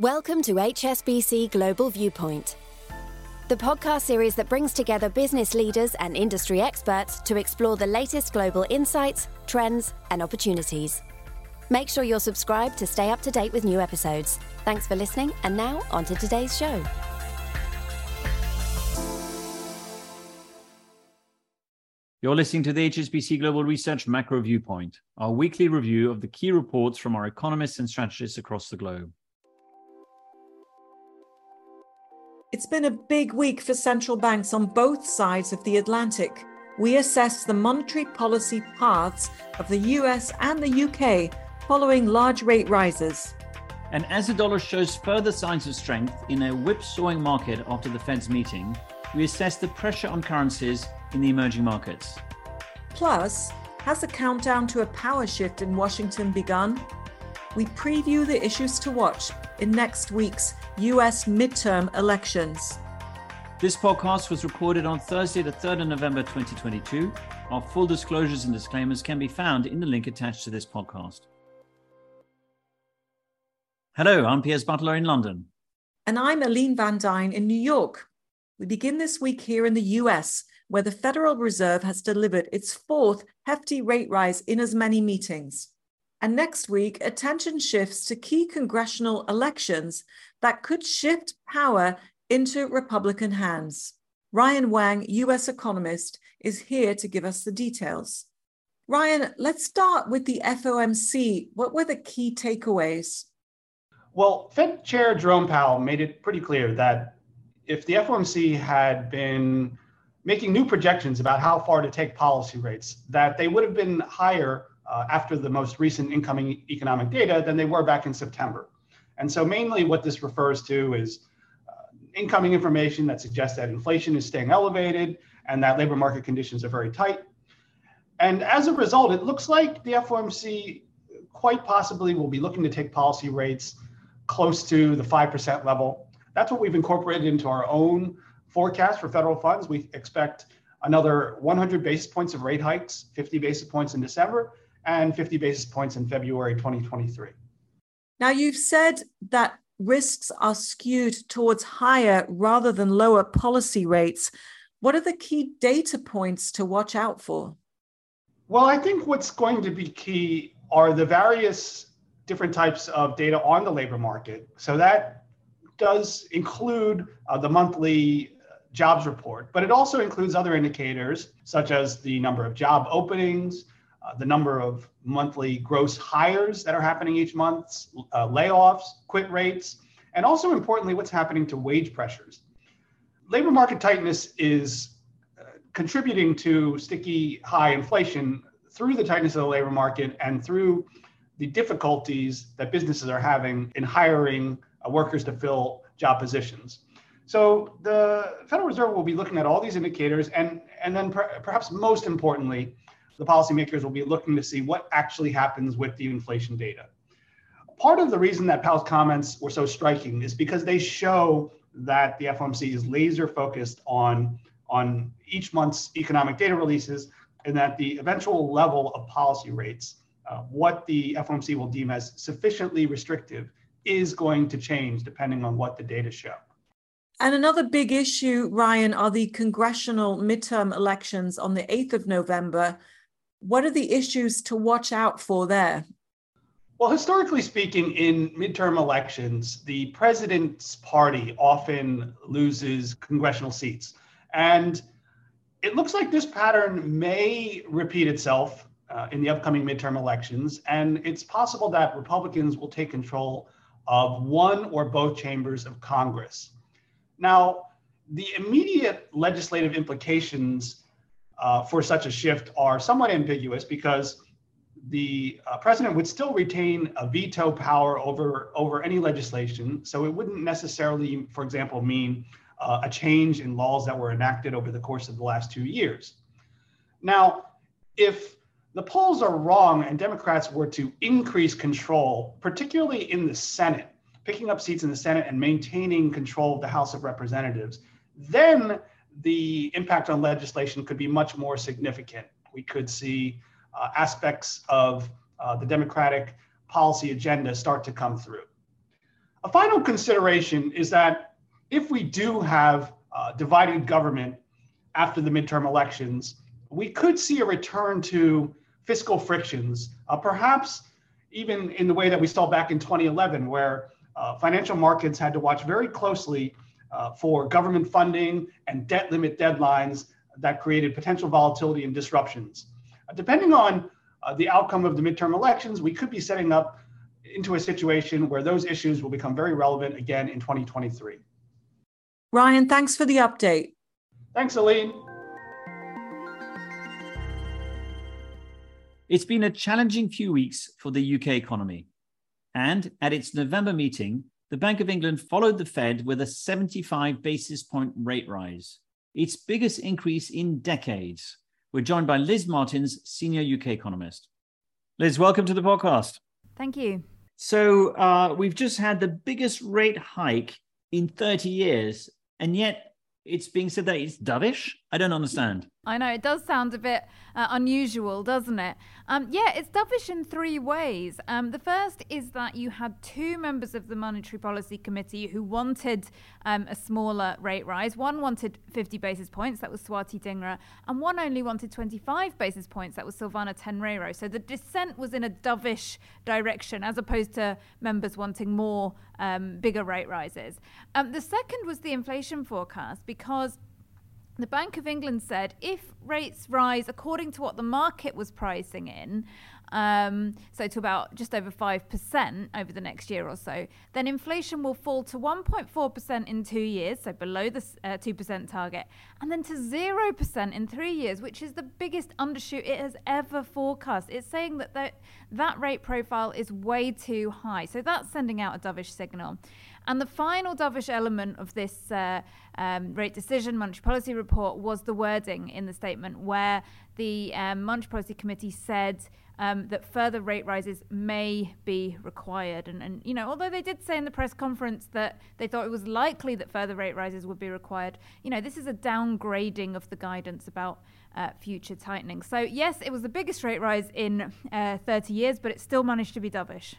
Welcome to HSBC Global Viewpoint, the podcast series that brings together business leaders and industry experts to explore the latest global insights, trends, and opportunities. Make sure you're subscribed to stay up to date with new episodes. Thanks for listening, and now on to today's show. You're listening to the HSBC Global Research Macro Viewpoint, our weekly review of the key reports from our economists and strategists across the globe. It's been a big week for central banks on both sides of the Atlantic. We assess the monetary policy paths of the US and the UK following large rate rises. And as the dollar shows further signs of strength in a whipsawing market after the Fed's meeting, we assess the pressure on currencies in the emerging markets. Plus, has the countdown to a power shift in Washington begun? We preview the issues to watch in next week's US midterm elections. This podcast was recorded on Thursday, the 3rd of November 2022. Our full disclosures and disclaimers can be found in the link attached to this podcast. Hello, I'm Piers Butler in London. And I'm Aline Van Dyne in New York. We begin this week here in the US, where the Federal Reserve has delivered its fourth hefty rate rise in as many meetings. And next week, attention shifts to key congressional elections that could shift power into Republican hands. Ryan Wang, US economist, is here to give us the details. Ryan, let's start with the FOMC. What were the key takeaways? Well, Fed Chair Jerome Powell made it pretty clear that if the FOMC had been making new projections about how far to take policy rates, that they would have been higher uh, after the most recent incoming economic data than they were back in September. And so, mainly, what this refers to is uh, incoming information that suggests that inflation is staying elevated and that labor market conditions are very tight. And as a result, it looks like the FOMC quite possibly will be looking to take policy rates close to the 5% level. That's what we've incorporated into our own forecast for federal funds. We expect another 100 basis points of rate hikes, 50 basis points in December, and 50 basis points in February 2023. Now, you've said that risks are skewed towards higher rather than lower policy rates. What are the key data points to watch out for? Well, I think what's going to be key are the various different types of data on the labor market. So that does include uh, the monthly jobs report, but it also includes other indicators such as the number of job openings, uh, the number of monthly gross hires that are happening each month, uh, layoffs, quit rates, and also importantly, what's happening to wage pressures. Labor market tightness is uh, contributing to sticky high inflation through the tightness of the labor market and through the difficulties that businesses are having in hiring uh, workers to fill job positions. So the Federal Reserve will be looking at all these indicators, and and then per, perhaps most importantly, the policymakers will be looking to see what actually happens with the inflation data. Part of the reason that Powell's comments were so striking is because they show that the FOMC is laser focused on, on each month's economic data releases and that the eventual level of policy rates, uh, what the FOMC will deem as sufficiently restrictive, is going to change depending on what the data show. And another big issue, Ryan, are the congressional midterm elections on the 8th of November. What are the issues to watch out for there? Well, historically speaking, in midterm elections, the president's party often loses congressional seats. And it looks like this pattern may repeat itself uh, in the upcoming midterm elections. And it's possible that Republicans will take control of one or both chambers of Congress. Now, the immediate legislative implications uh, for such a shift are somewhat ambiguous because the uh, president would still retain a veto power over, over any legislation. So it wouldn't necessarily, for example, mean uh, a change in laws that were enacted over the course of the last two years. Now, if the polls are wrong and Democrats were to increase control, particularly in the Senate, picking up seats in the Senate and maintaining control of the House of Representatives, then the impact on legislation could be much more significant. We could see uh, aspects of uh, the Democratic policy agenda start to come through. A final consideration is that if we do have uh, divided government after the midterm elections, we could see a return to fiscal frictions, uh, perhaps even in the way that we saw back in 2011, where uh, financial markets had to watch very closely uh, for government funding and debt limit deadlines that created potential volatility and disruptions. Uh, depending on uh, the outcome of the midterm elections, we could be setting up into a situation where those issues will become very relevant again in 2023. Ryan, thanks for the update. Thanks, Aline. It's been a challenging few weeks for the UK economy. And at its November meeting, the Bank of England followed the Fed with a 75 basis point rate rise, its biggest increase in decades. We're joined by Liz Martins, senior UK economist. Liz, welcome to the podcast. Thank you. So, uh, we've just had the biggest rate hike in 30 years, and yet it's being said that it's dovish. I don't understand. I know it does sound a bit uh, unusual, doesn't it? Um, yeah, it's dovish in three ways. Um, the first is that you had two members of the Monetary Policy Committee who wanted um, a smaller rate rise. One wanted 50 basis points, that was Swati Dhingra, and one only wanted 25 basis points, that was Silvana Tenreyro. So the dissent was in a dovish direction as opposed to members wanting more um, bigger rate rises. Um, the second was the inflation forecast because the Bank of England said if rates rise according to what the market was pricing in, um, so to about just over 5% over the next year or so, then inflation will fall to 1.4% in two years, so below the uh, 2% target, and then to 0% in three years, which is the biggest undershoot it has ever forecast. It's saying that that, that rate profile is way too high. So that's sending out a dovish signal. And the final dovish element of this uh, um, rate decision monetary policy report was the wording in the statement where the um, monetary policy committee said um, that further rate rises may be required. And, and, you know, although they did say in the press conference that they thought it was likely that further rate rises would be required, you know, this is a downgrading of the guidance about uh, future tightening. So, yes, it was the biggest rate rise in uh, 30 years, but it still managed to be dovish.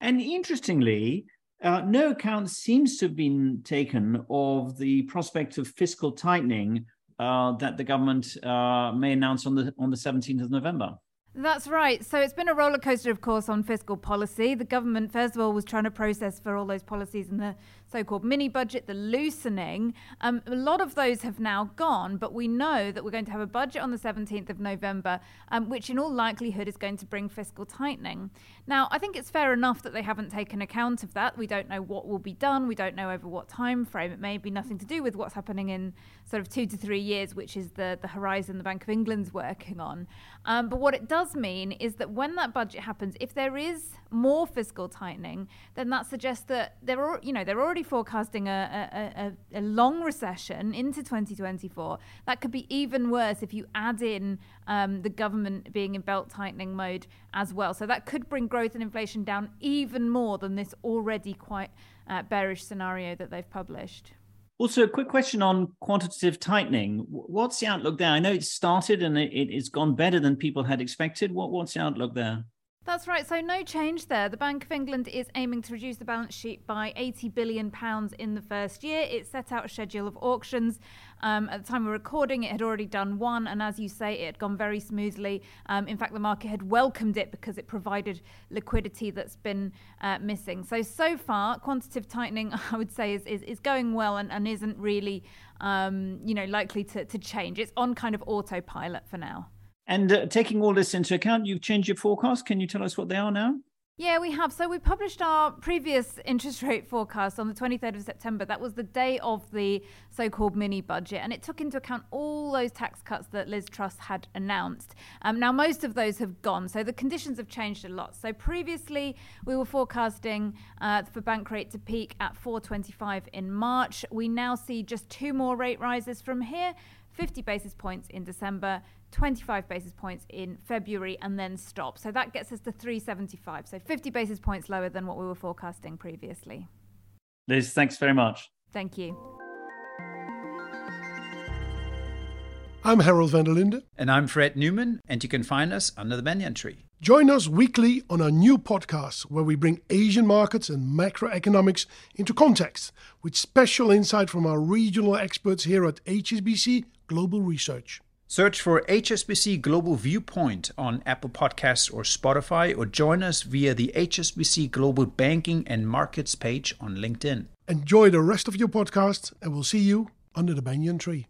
And interestingly, uh, no account seems to have been taken of the prospect of fiscal tightening uh, that the government uh, may announce on the on the 17th of November. That's right. So it's been a roller coaster, of course, on fiscal policy. The government, first of all, was trying to process for all those policies in the so called mini budget, the loosening. Um, a lot of those have now gone, but we know that we're going to have a budget on the 17th of November, um, which in all likelihood is going to bring fiscal tightening. Now, I think it's fair enough that they haven't taken account of that. We don't know what will be done, we don't know over what time frame. It may be nothing to do with what's happening in sort of two to three years, which is the, the horizon the Bank of England's working on. Um, but what it does mean is that when that budget happens, if there is more fiscal tightening, then that suggests that there are, you know, they're already forecasting a, a, a, a long recession into 2024. That could be even worse if you add in um, the government being in belt tightening mode as well. So that could bring growth and inflation down even more than this already quite uh, bearish scenario that they've published. Also, a quick question on quantitative tightening. What's the outlook there? I know it started and it, it's gone better than people had expected. What, what's the outlook there? That's right. So no change there. The Bank of England is aiming to reduce the balance sheet by 80 billion pounds in the first year. It set out a schedule of auctions. Um, at the time of recording, it had already done one, and as you say, it had gone very smoothly. Um, in fact, the market had welcomed it because it provided liquidity that's been uh, missing. So so far, quantitative tightening, I would say, is is, is going well and, and isn't really, um, you know, likely to, to change. It's on kind of autopilot for now. And uh, taking all this into account, you've changed your forecast. Can you tell us what they are now? Yeah, we have. So we published our previous interest rate forecast on the 23rd of September. That was the day of the so called mini budget, and it took into account all those tax cuts that Liz Truss had announced. Um, now, most of those have gone, so the conditions have changed a lot. So previously, we were forecasting uh, for bank rate to peak at 425 in March. We now see just two more rate rises from here 50 basis points in December, 25 basis points in February, and then stop. So that gets us to 375. So 50 basis points lower than what we were forecasting previously. Liz, thanks very much. Thank you. I'm Harold van der Linde. And I'm Fred Neumann, and you can find us under the banyan tree. Join us weekly on our new podcast where we bring Asian markets and macroeconomics into context with special insight from our regional experts here at HSBC Global Research. Search for HSBC Global Viewpoint on Apple Podcasts or Spotify, or join us via the HSBC Global Banking and Markets page on LinkedIn. Enjoy the rest of your podcast, and we'll see you under the banyan tree.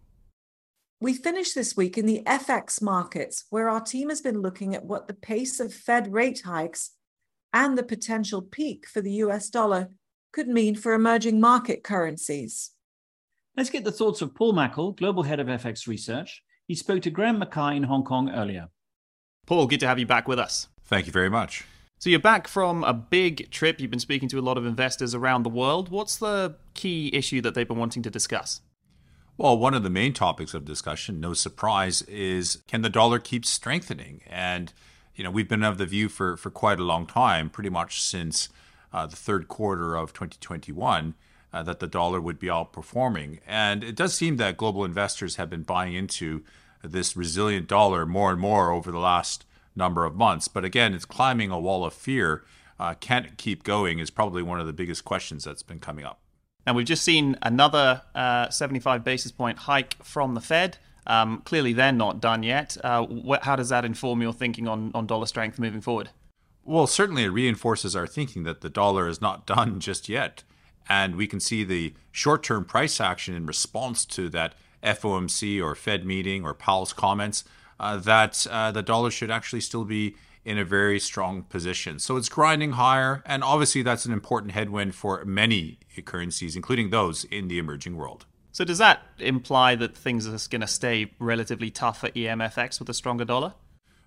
We finished this week in the FX markets, where our team has been looking at what the pace of Fed rate hikes and the potential peak for the US dollar could mean for emerging market currencies. Let's get the thoughts of Paul Mackel, Global Head of FX Research. He spoke to Graham Mackay in Hong Kong earlier. Paul, good to have you back with us. Thank you very much. So you're back from a big trip. You've been speaking to a lot of investors around the world. What's the key issue that they've been wanting to discuss? Well, one of the main topics of discussion, no surprise, is can the dollar keep strengthening? And you know, we've been of the view for for quite a long time, pretty much since uh, the third quarter of 2021, uh, that the dollar would be outperforming. And it does seem that global investors have been buying into this resilient dollar more and more over the last number of months. But again, it's climbing a wall of fear. Uh, can it keep going is probably one of the biggest questions that's been coming up. And we've just seen another uh, 75 basis point hike from the Fed. Um, clearly, they're not done yet. Uh, wh- how does that inform your thinking on, on dollar strength moving forward? Well, certainly it reinforces our thinking that the dollar is not done just yet. And we can see the short term price action in response to that FOMC or Fed meeting or Powell's comments uh, that uh, the dollar should actually still be in a very strong position. So it's grinding higher, and obviously that's an important headwind for many currencies, including those in the emerging world. So does that imply that things are going to stay relatively tough for EMFX with a stronger dollar?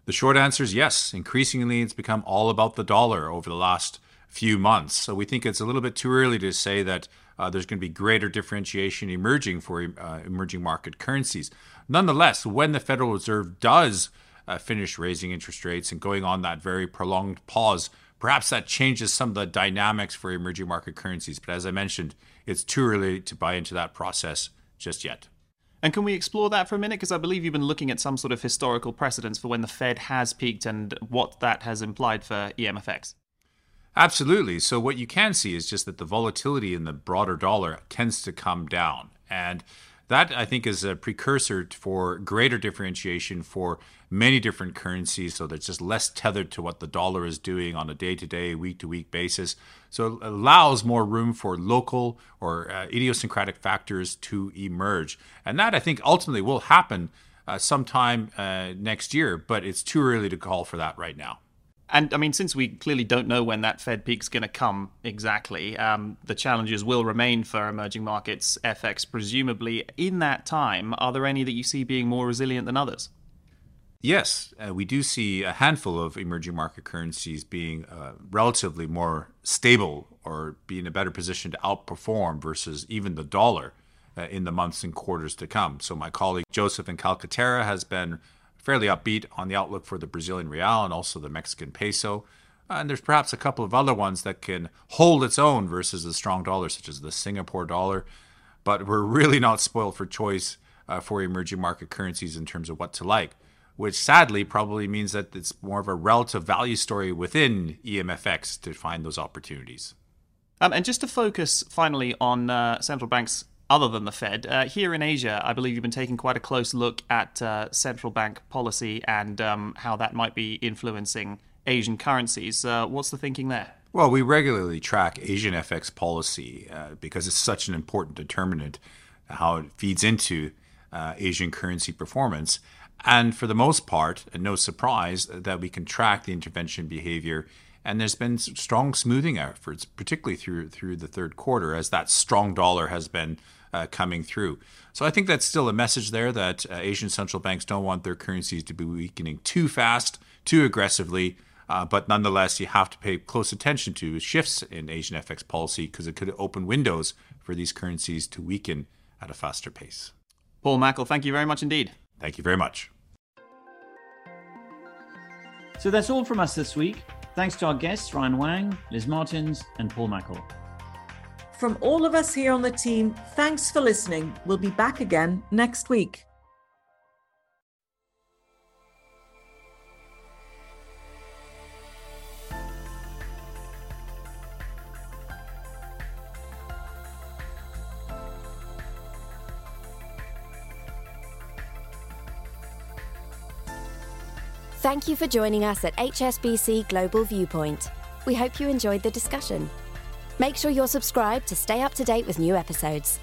The short answer is yes. Increasingly, it's become all about the dollar over the last few months. So we think it's a little bit too early to say that uh, there's going to be greater differentiation emerging for uh, emerging market currencies. Nonetheless, when the Federal Reserve does uh, finish raising interest rates and going on that very prolonged pause, perhaps that changes some of the dynamics for emerging market currencies. But as I mentioned, it's too early to buy into that process just yet. And can we explore that for a minute? Because I believe you've been looking at some sort of historical precedents for when the Fed has peaked and what that has implied for EMFX. Absolutely. So, what you can see is just that the volatility in the broader dollar tends to come down. And that, I think, is a precursor for greater differentiation for many different currencies. So, that's just less tethered to what the dollar is doing on a day to day, week to week basis. So, it allows more room for local or uh, idiosyncratic factors to emerge. And that, I think, ultimately will happen uh, sometime uh, next year, but it's too early to call for that right now. And I mean, since we clearly don't know when that Fed peak's going to come exactly, um, the challenges will remain for emerging markets, FX presumably. In that time, are there any that you see being more resilient than others? Yes, uh, we do see a handful of emerging market currencies being uh, relatively more stable or be in a better position to outperform versus even the dollar uh, in the months and quarters to come. So, my colleague Joseph in Calcaterra has been fairly upbeat on the outlook for the Brazilian real and also the Mexican peso. And there's perhaps a couple of other ones that can hold its own versus the strong dollar, such as the Singapore dollar. But we're really not spoiled for choice uh, for emerging market currencies in terms of what to like, which sadly probably means that it's more of a relative value story within EMFX to find those opportunities. Um, and just to focus finally on uh, central banks other than the Fed. Uh, here in Asia, I believe you've been taking quite a close look at uh, central bank policy and um, how that might be influencing Asian currencies. Uh, what's the thinking there? Well, we regularly track Asian FX policy uh, because it's such an important determinant how it feeds into uh, Asian currency performance. And for the most part, no surprise that we can track the intervention behavior and there's been strong smoothing efforts, particularly through through the third quarter, as that strong dollar has been uh, coming through. So I think that's still a message there that uh, Asian central banks don't want their currencies to be weakening too fast, too aggressively. Uh, but nonetheless, you have to pay close attention to shifts in Asian FX policy because it could open windows for these currencies to weaken at a faster pace. Paul Mackel, thank you very much indeed. Thank you very much. So that's all from us this week. Thanks to our guests, Ryan Wang, Liz Martins, and Paul Mackel. From all of us here on the team, thanks for listening. We'll be back again next week. Thank you for joining us at HSBC Global Viewpoint. We hope you enjoyed the discussion. Make sure you're subscribed to stay up to date with new episodes.